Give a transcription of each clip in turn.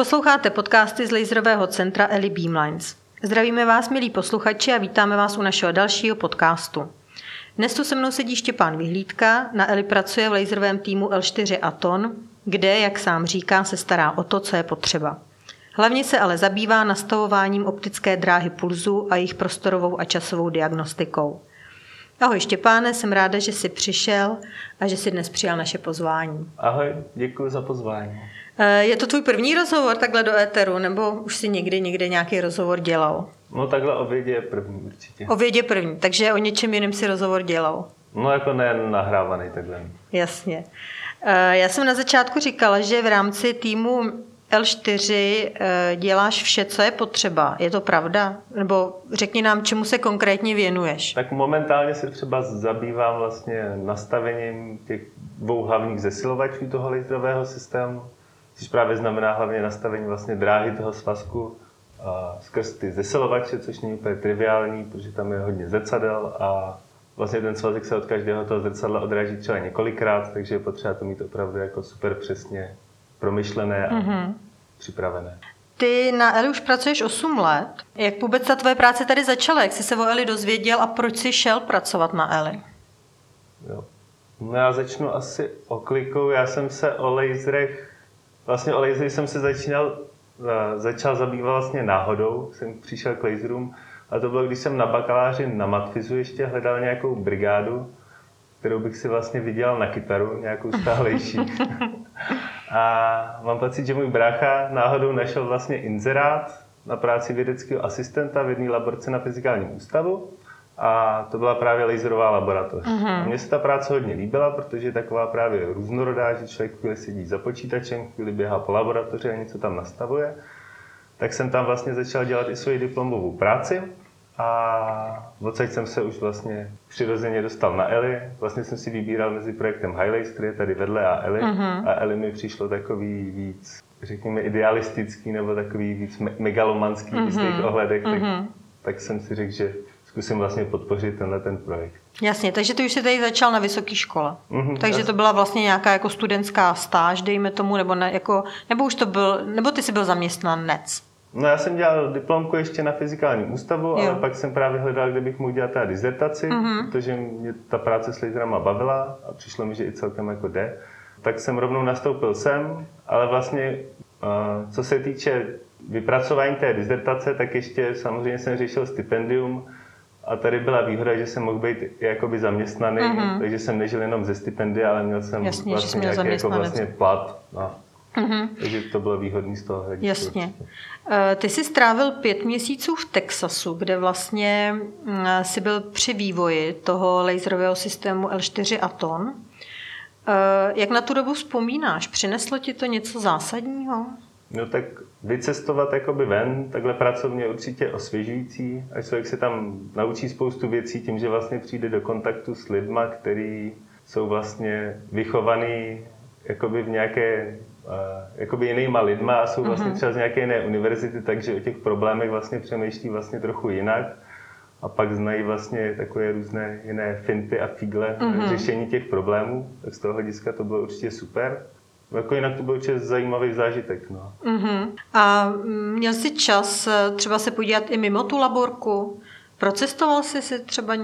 Posloucháte podcasty z laserového centra Eli Beamlines. Zdravíme vás, milí posluchači, a vítáme vás u našeho dalšího podcastu. Dnes tu se mnou sedí Štěpán Vyhlídka, na Eli pracuje v laserovém týmu L4 Aton, kde, jak sám říká, se stará o to, co je potřeba. Hlavně se ale zabývá nastavováním optické dráhy pulzu a jejich prostorovou a časovou diagnostikou. Ahoj Štěpáne, jsem ráda, že jsi přišel a že jsi dnes přijal naše pozvání. Ahoj, děkuji za pozvání. Eh, je to tvůj první rozhovor takhle do éteru, nebo už jsi někdy někde nějaký rozhovor dělal? No takhle o vědě je první určitě. O vědě první, takže o něčem jiném si rozhovor dělal? No jako ne nahrávaný takhle. Jasně. Eh, já jsem na začátku říkala, že v rámci týmu L4 eh, děláš vše, co je potřeba. Je to pravda? Nebo řekni nám, čemu se konkrétně věnuješ? Tak momentálně se třeba zabývám vlastně nastavením těch dvou hlavních zesilovačů toho laserového systému, což právě znamená hlavně nastavení vlastně dráhy toho svazku a skrz ty zesilovače, což není úplně triviální, protože tam je hodně zrcadel a vlastně ten svazek se od každého toho zrcadla odráží třeba několikrát, takže je potřeba to mít opravdu jako super přesně promyšlené a mm-hmm. připravené. Ty na Eli už pracuješ 8 let. Jak vůbec ta tvoje práce tady začala? Jak jsi se o Eli dozvěděl a proč jsi šel pracovat na Eli? Jo. No já začnu asi oklikou. Já jsem se o laserech, vlastně o laserech jsem se začínal, začal zabývat vlastně náhodou. Jsem přišel k laserům a to bylo, když jsem na bakaláři na Matfizu ještě hledal nějakou brigádu, kterou bych si vlastně vydělal na kytaru, nějakou stálejší. A mám pocit, že můj brácha náhodou našel vlastně inzerát na práci vědeckého asistenta v jedné laborce na fyzikálním ústavu. A to byla právě laserová laboratoř. Mm-hmm. Mně se ta práce hodně líbila, protože je taková právě různorodá, že člověk chvíli sedí za počítačem, chvíli běhá po laboratoři a něco tam nastavuje. Tak jsem tam vlastně začal dělat i svoji diplomovou práci. A odsaď jsem se už vlastně přirozeně dostal na Eli. Vlastně jsem si vybíral mezi projektem Highlights, který je tady vedle, a Eli. Uh-huh. A Eli mi přišlo takový víc, řekněme, idealistický nebo takový víc me- megalomanský uh-huh. v těch mhm. ohledech. Uh-huh. Tak, mhm. tak jsem si řekl, že zkusím vlastně podpořit tenhle ten projekt. Jasně, takže ty už jsi tady začal na vysoké škole. Mm-hmm, takže to byla vlastně nějaká jako studentská stáž, dejme tomu, nebo, ne, jako, nebo už to byl, nebo ty jsi byl zaměstnanec? No já jsem dělal diplomku ještě na fyzikálním ústavu, jo. ale pak jsem právě hledal, kde bych mohl dělat ta dizertaci, mm-hmm. protože mě ta práce s laserama bavila a přišlo mi, že i celkem jako jde. Tak jsem rovnou nastoupil sem, ale vlastně co se týče vypracování té dizertace, tak ještě samozřejmě jsem řešil stipendium a tady byla výhoda, že jsem mohl být jakoby zaměstnaný, mm-hmm. takže jsem nežil jenom ze stipendia, ale měl jsem Jasně, vlastně nějaký jako vlastně plat. No. Mm-hmm. Takže to bylo výhodné z toho hlediska. Jasně. Eh, ty jsi strávil pět měsíců v Texasu, kde vlastně mm, jsi byl při vývoji toho laserového systému L4 Aton. Eh, jak na tu dobu vzpomínáš? Přineslo ti to něco zásadního? No tak vycestovat jakoby ven, takhle pracovně určitě osvěžující, až člověk se tam naučí spoustu věcí tím, že vlastně přijde do kontaktu s lidma, který jsou vlastně vychovaný jakoby v nějaké jakoby jinýma lidma a jsou vlastně mhm. třeba z nějaké jiné univerzity, takže o těch problémech vlastně přemýšlí vlastně trochu jinak a pak znají vlastně takové různé jiné finty a figle mm-hmm. řešení těch problémů, tak z toho hlediska to bylo určitě super. Jako jinak to byl určitě zajímavý zážitek. No. Mm-hmm. A měl jsi čas eh, třeba se podívat i mimo tu laborku? Procestoval jsi si třeba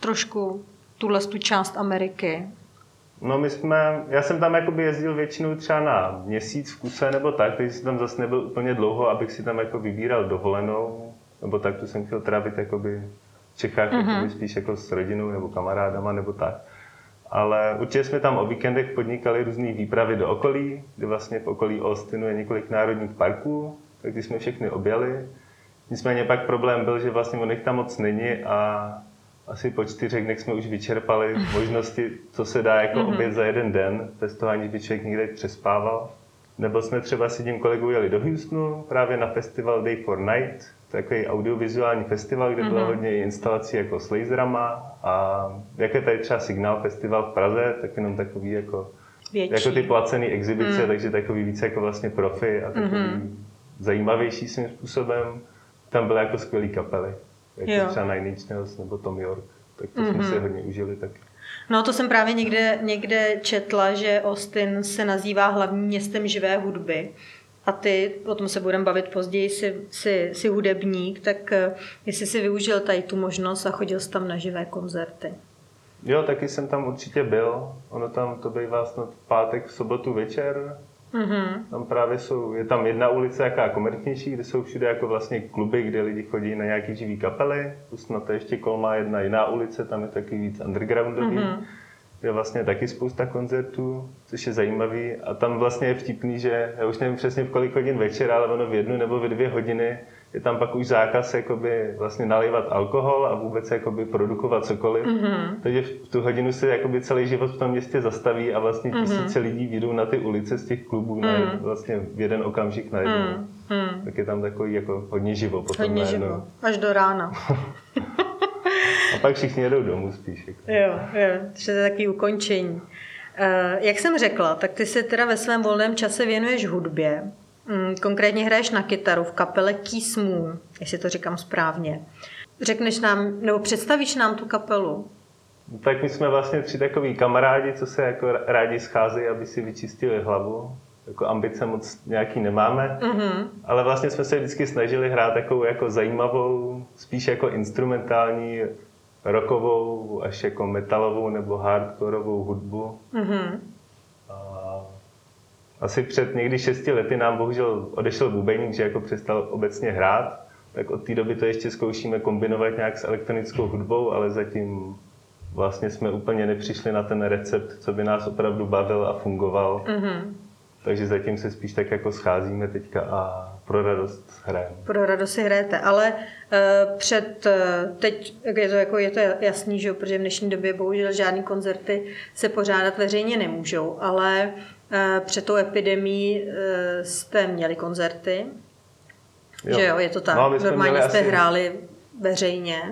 trošku tuhle tu část Ameriky? No my jsme, já jsem tam jakoby jezdil většinou třeba na měsíc v kuse nebo tak, takže jsem tam zase nebyl úplně dlouho, abych si tam jako vybíral dovolenou, nebo tak, tu jsem chtěl trávit jakoby v Čechách, mm-hmm. jakoby spíš jako s rodinou nebo kamarádama nebo tak. Ale určitě jsme tam o víkendech podnikali různé výpravy do okolí, kde vlastně v okolí Austinu je několik národních parků, tak ty jsme všechny objeli. Nicméně pak problém byl, že vlastně o nich tam moc není a asi po čtyřech dnech jsme už vyčerpali možnosti, co se dá jako mm-hmm. oběd za jeden den, bez toho aniž by člověk někde přespával. Nebo jsme třeba s jedním kolegou jeli do Houstonu, právě na festival Day for Night, takový audiovizuální festival, kde mm-hmm. bylo mhm. hodně instalací jako s laserama a jak je tady třeba Signál festival v Praze, tak jenom takový jako, jako ty placené exibice, mm. takže takový více jako vlastně profi a takový mm-hmm. zajímavější svým způsobem. Tam byly jako skvělé kapely jako jo. třeba Nine Inch Nails nebo Tom York, tak to mm-hmm. jsme si mhm. hodně užili taky. No to jsem právě někde, někde četla, že Austin se nazývá hlavním městem živé hudby. A ty, o tom se budeme bavit později, jsi, jsi, jsi hudebník, tak eh, jestli jsi využil tady tu možnost a chodil jsi tam na živé koncerty. Jo, taky jsem tam určitě byl. Ono tam to bývá snad v pátek, v sobotu večer. Mm-hmm. Tam právě jsou, je tam jedna ulice jaká komerčnější, kde jsou všude jako vlastně kluby, kde lidi chodí na nějaký živý kapely. Na to ještě kol má jedna jiná ulice, tam je taky víc undergroundový. Mm-hmm je vlastně taky spousta koncertů, což je zajímavý. A tam vlastně je vtipný, že já už nevím přesně v kolik hodin večer, ale ono v jednu nebo v dvě hodiny je tam pak už zákaz jakoby vlastně nalévat alkohol a vůbec jakoby produkovat cokoliv. Mm-hmm. Takže v tu hodinu se jakoby celý život v tom městě zastaví a vlastně mhm. tisíce mm-hmm. lidí vyjdou na ty ulice z těch klubů mm-hmm. na, vlastně v jeden okamžik najednou. Mm-hmm. Tak je tam takový jako hodně živo potom Hodně živo. Až do rána. A pak všichni jedou domů spíš. Jako. Jo, jo, to je takový ukončení. Eh, jak jsem řekla, tak ty se teda ve svém volném čase věnuješ hudbě. Mm, konkrétně hraješ na kytaru v kapele Kiss Moon, jestli to říkám správně. Řekneš nám, nebo představíš nám tu kapelu? Tak my jsme vlastně tři takový kamarádi, co se jako rádi schází, aby si vyčistili hlavu. Jako ambice moc nějaký nemáme, mm-hmm. ale vlastně jsme se vždycky snažili hrát takovou jako zajímavou, spíš jako instrumentální rockovou až jako metalovou nebo hardcoreovou hudbu. Mm-hmm. A asi před někdy šesti lety nám bohužel odešel bubeník, že jako přestal obecně hrát, tak od té doby to ještě zkoušíme kombinovat nějak s elektronickou hudbou, ale zatím vlastně jsme úplně nepřišli na ten recept, co by nás opravdu bavil a fungoval. Mm-hmm. Takže zatím se spíš tak jako scházíme teďka a pro radost hrajeme. Pro radost si hrajete, ale uh, před, uh, teď je to, jako, je to jasný, že protože v dnešní době bohužel žádný koncerty se pořádat veřejně nemůžou, ale uh, před tou epidemí uh, jste měli koncerty, jo. že jo, je to tak, no, normálně jste asi... hráli veřejně.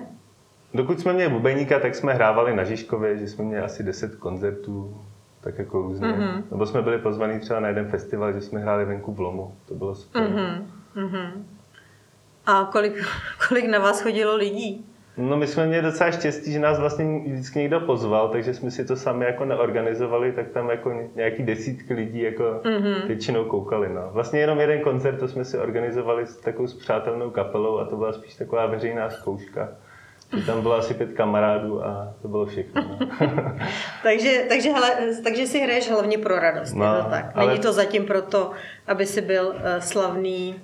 Dokud jsme měli bubeníka, tak jsme hrávali na Žižkově, že jsme měli asi 10 koncertů tak jako různě. Mm-hmm. Nebo jsme byli pozvaní třeba na jeden festival, že jsme hráli venku v Lomu. To bylo super. Mm-hmm. A kolik, kolik na vás chodilo lidí? No my jsme měli docela štěstí, že nás vlastně vždycky někdo pozval, takže jsme si to sami jako neorganizovali, tak tam jako nějaký desítky lidí jako mm-hmm. většinou koukali. No. Vlastně jenom jeden koncert, to jsme si organizovali s takovou spřátelnou kapelou a to byla spíš taková veřejná zkouška. Tam bylo asi pět kamarádů a to bylo všechno. No. takže, takže, hele, takže si hraješ hlavně pro radost, no, je to tak? Není ale... to zatím proto, aby si byl uh, slavný,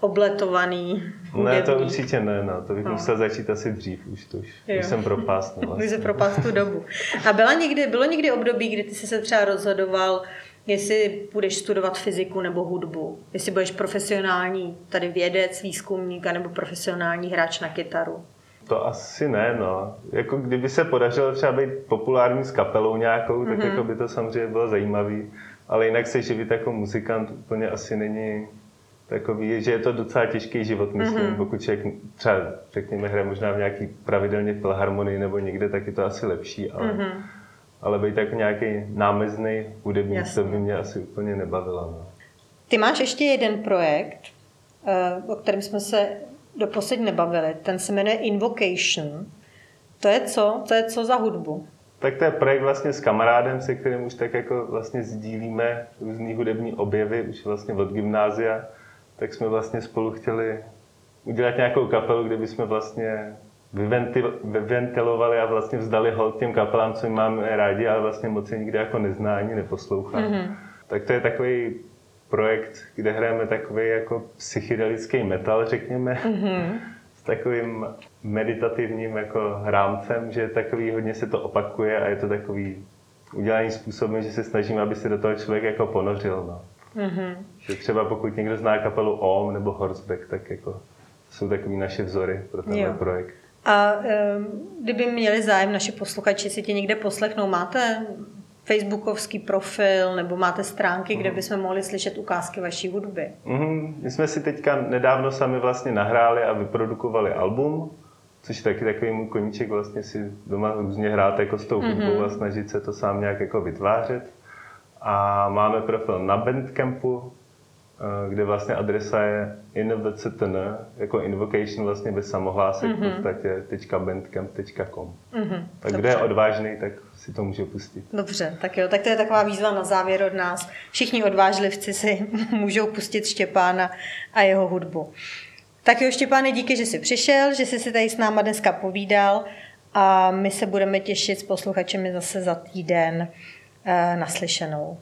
obletovaný hudebník. Ne, to určitě ne, no. to bych no. musel začít asi dřív, už to už, už jsem propást. No, vlastně. už jsem propást tu dobu. A byla někdy, bylo někdy období, kdy ty jsi se třeba rozhodoval, jestli budeš studovat fyziku nebo hudbu, jestli budeš profesionální tady vědec, výzkumník, nebo profesionální hráč na kytaru. To asi ne, no. Jako kdyby se podařilo třeba být populární s kapelou nějakou, mm-hmm. tak mhm. jako by to samozřejmě bylo zajímavý. Ale jinak se živit jako muzikant úplně asi není takový, že je to docela těžký život, myslím. Mm-hmm. Pokud člověk třeba, řekněme, hraje možná v nějaký pravidelně filharmonii nebo někde, tak je to asi lepší, ale, mm-hmm. ale být jako nějaký námezný hudebník, Jasně. to by mě asi úplně nebavilo. No. Ty máš ještě jeden projekt, eh, o kterém jsme se doposud nebavili. Ten se jmenuje Invocation. To je co? To je co za hudbu? Tak to je projekt vlastně s kamarádem, se kterým už tak jako vlastně sdílíme různý hudební objevy, už vlastně od gymnázia. Tak jsme vlastně spolu chtěli udělat nějakou kapelu, kde bychom vlastně vyventilovali a vlastně vzdali hold těm kapelám, co máme rádi, ale vlastně moc je nikdy jako nezná ani neposlouchá. Mm-hmm. Tak to je takový projekt, kde hrajeme takový jako psychedelický metal, řekněme, mm-hmm. s takovým meditativním jako rámcem, že takový hodně se to opakuje a je to takový udělaný způsobem, že se snažíme, aby se do toho člověk jako ponořil. No. Mm-hmm. Že třeba pokud někdo zná kapelu OM nebo Horseback, tak jako jsou takový naše vzory pro tenhle projekt. A um, kdyby měli zájem naši posluchači si tě někde poslechnou, máte facebookovský profil nebo máte stránky, mm. kde mhm. bychom mohli slyšet ukázky vaší hudby? Mm, my jsme si teďka nedávno sami vlastně nahráli a vyprodukovali album, což je taky takový můj koníček vlastně si doma různě hrát jako s tou hudbou mm-hmm. a snažit se to sám nějak jako vytvářet. A máme profil na Bandcampu, kde vlastně adresa je invctn, jako invocation vlastně bez samohlásek mm-hmm. v podstatě .bandcamp.com. Mm-hmm. Tak Dobře. kdo je odvážný, tak si to může pustit. Dobře, tak jo, tak to je taková výzva na závěr od nás. Všichni odvážlivci si můžou pustit Štěpána a jeho hudbu. Tak jo, Štěpáne, díky, že jsi přišel, že jsi si tady s náma dneska povídal a my se budeme těšit s posluchačemi zase za týden eh, naslyšenou.